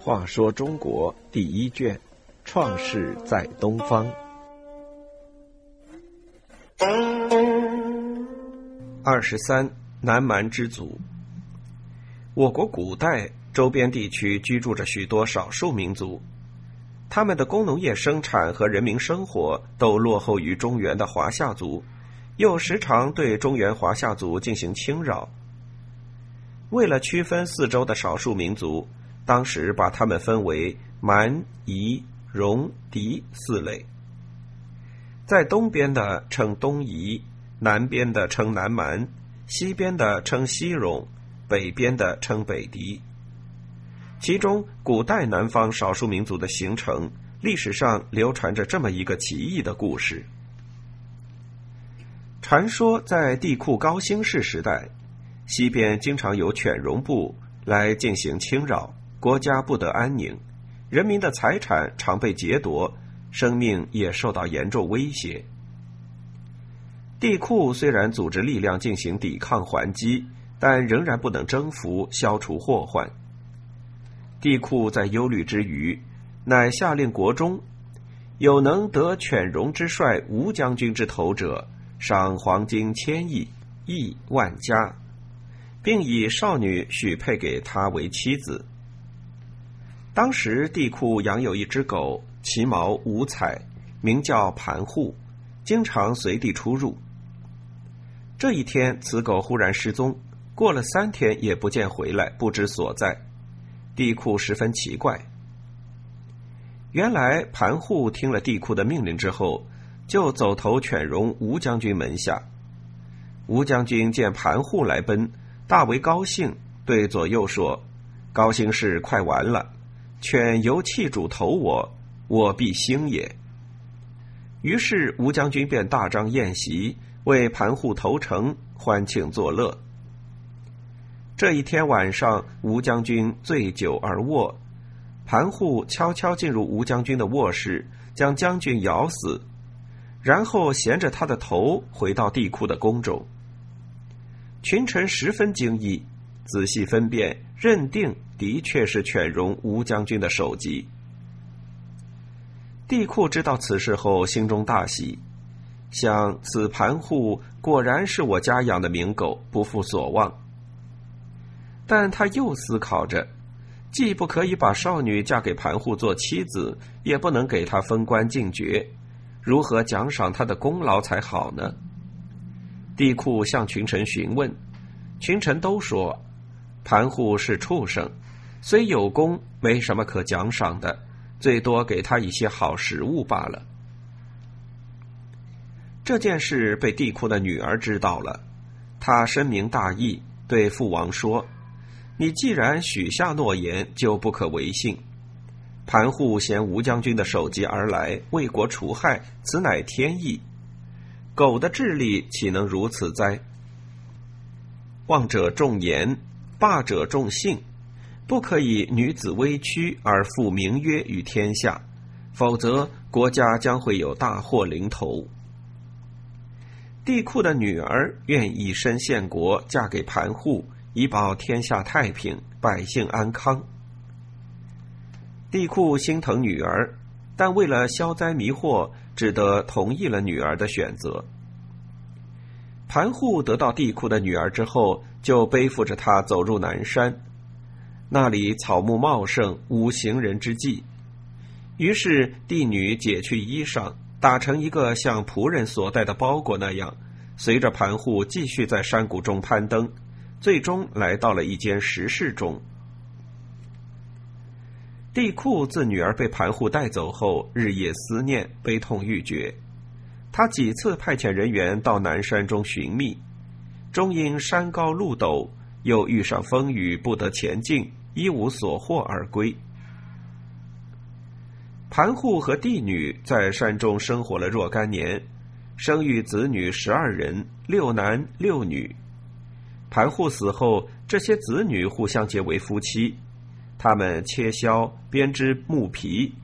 话说中国第一卷，创世在东方。二十三，南蛮之祖。我国古代周边地区居住着许多少数民族，他们的工农业生产和人民生活都落后于中原的华夏族，又时常对中原华夏族进行侵扰。为了区分四周的少数民族，当时把他们分为蛮、夷、戎、狄四类。在东边的称东夷，南边的称南蛮，西边的称西戎。北边的称北狄，其中古代南方少数民族的形成，历史上流传着这么一个奇异的故事。传说在帝喾高辛氏时代，西边经常有犬戎部来进行侵扰，国家不得安宁，人民的财产常被劫夺，生命也受到严重威胁。帝喾虽然组织力量进行抵抗还击。但仍然不能征服、消除祸患。帝喾在忧虑之余，乃下令国中：有能得犬戎之帅吴将军之头者，赏黄金千亿，亿万家，并以少女许配给他为妻子。当时帝喾养有一只狗，其毛五彩，名叫盘户，经常随地出入。这一天，此狗忽然失踪。过了三天也不见回来，不知所在。地库十分奇怪。原来盘户听了地库的命令之后，就走投犬戎吴将军门下。吴将军见盘户来奔，大为高兴，对左右说：“高兴事快完了，犬由弃主投我，我必兴也。”于是吴将军便大张宴席，为盘户投诚，欢庆作乐。这一天晚上，吴将军醉酒而卧，盘户悄悄进入吴将军的卧室，将将军咬死，然后衔着他的头回到地库的宫中。群臣十分惊异，仔细分辨，认定的确是犬戎吴将军的首级。地库知道此事后，心中大喜，想此盘户果然是我家养的名狗，不负所望。但他又思考着，既不可以把少女嫁给盘户做妻子，也不能给他封官进爵，如何奖赏他的功劳才好呢？帝喾向群臣询问，群臣都说，盘户是畜生，虽有功，没什么可奖赏的，最多给他一些好食物罢了。这件事被帝喾的女儿知道了，她深明大义，对父王说。你既然许下诺言，就不可违信。盘户嫌吴将军的首级而来，为国除害，此乃天意。狗的智力岂能如此哉？望者重言，霸者重信，不可以女子微屈而负名约于天下，否则国家将会有大祸临头。帝喾的女儿愿以身献国，嫁给盘户。以保天下太平，百姓安康。帝喾心疼女儿，但为了消灾弥祸，只得同意了女儿的选择。盘户得到帝喾的女儿之后，就背负着她走入南山，那里草木茂盛，无行人之迹。于是帝女解去衣裳，打成一个像仆人所带的包裹那样，随着盘户继续在山谷中攀登。最终来到了一间石室中。帝喾自女儿被盘户带走后，日夜思念，悲痛欲绝。他几次派遣人员到南山中寻觅，终因山高路陡，又遇上风雨，不得前进，一无所获而归。盘户和帝女在山中生活了若干年，生育子女十二人，六男六女。盘户死后，这些子女互相结为夫妻。他们切削、编织木皮，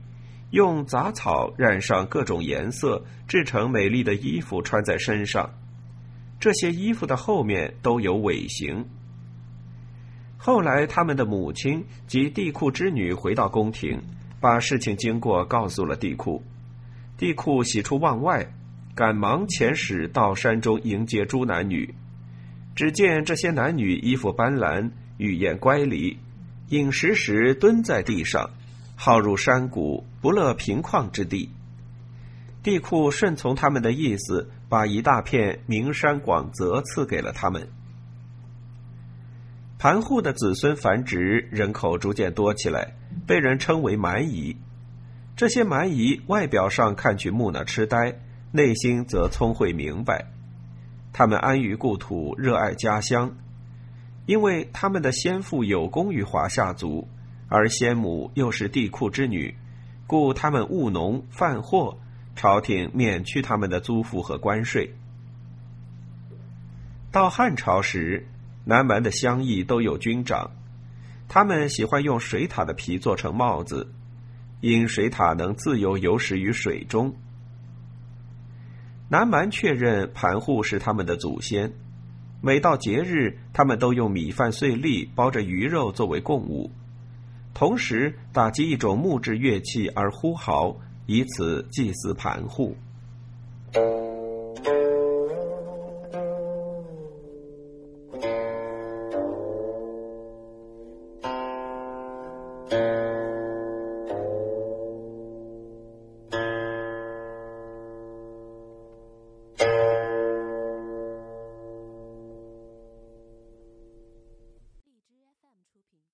用杂草染上各种颜色，制成美丽的衣服穿在身上。这些衣服的后面都有尾形。后来，他们的母亲及地库之女回到宫廷，把事情经过告诉了地库。地库喜出望外，赶忙遣使到山中迎接诸男女。只见这些男女衣服斑斓，语言乖离，饮食时蹲在地上，好入山谷，不乐平旷之地。地库顺从他们的意思，把一大片名山广泽赐给了他们。盘户的子孙繁殖，人口逐渐多起来，被人称为蛮夷。这些蛮夷外表上看去木讷痴呆，内心则聪慧明白。他们安于故土，热爱家乡，因为他们的先父有功于华夏族，而先母又是地库之女，故他们务农贩货，朝廷免去他们的租赋和关税。到汉朝时。南蛮的乡邑都有军长，他们喜欢用水獭的皮做成帽子，因水獭能自由游驶于水中。南蛮确认盘户是他们的祖先，每到节日，他们都用米饭碎粒包着鱼肉作为供物，同时打击一种木质乐器而呼号，以此祭祀盘户。